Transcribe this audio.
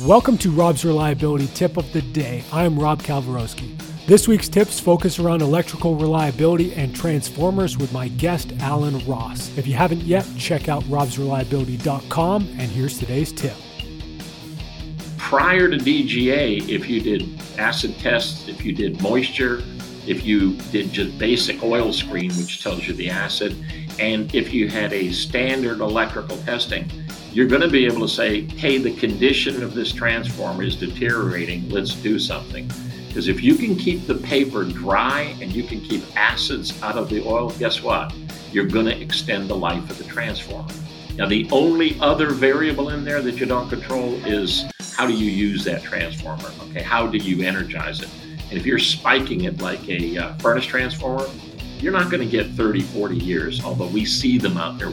Welcome to Rob's Reliability Tip of the Day. I'm Rob Kalwarowski. This week's tips focus around electrical reliability and transformers with my guest, Alan Ross. If you haven't yet, check out robsreliability.com, and here's today's tip. Prior to DGA, if you did acid tests, if you did moisture, if you did just basic oil screen, which tells you the acid, and if you had a standard electrical testing, you're going to be able to say, hey, the condition of this transformer is deteriorating, let's do something. Because if you can keep the paper dry and you can keep acids out of the oil, guess what? You're going to extend the life of the transformer. Now, the only other variable in there that you don't control is how do you use that transformer? Okay, how do you energize it? And if you're spiking it like a uh, furnace transformer, you're not going to get 30, 40 years, although we see them out there.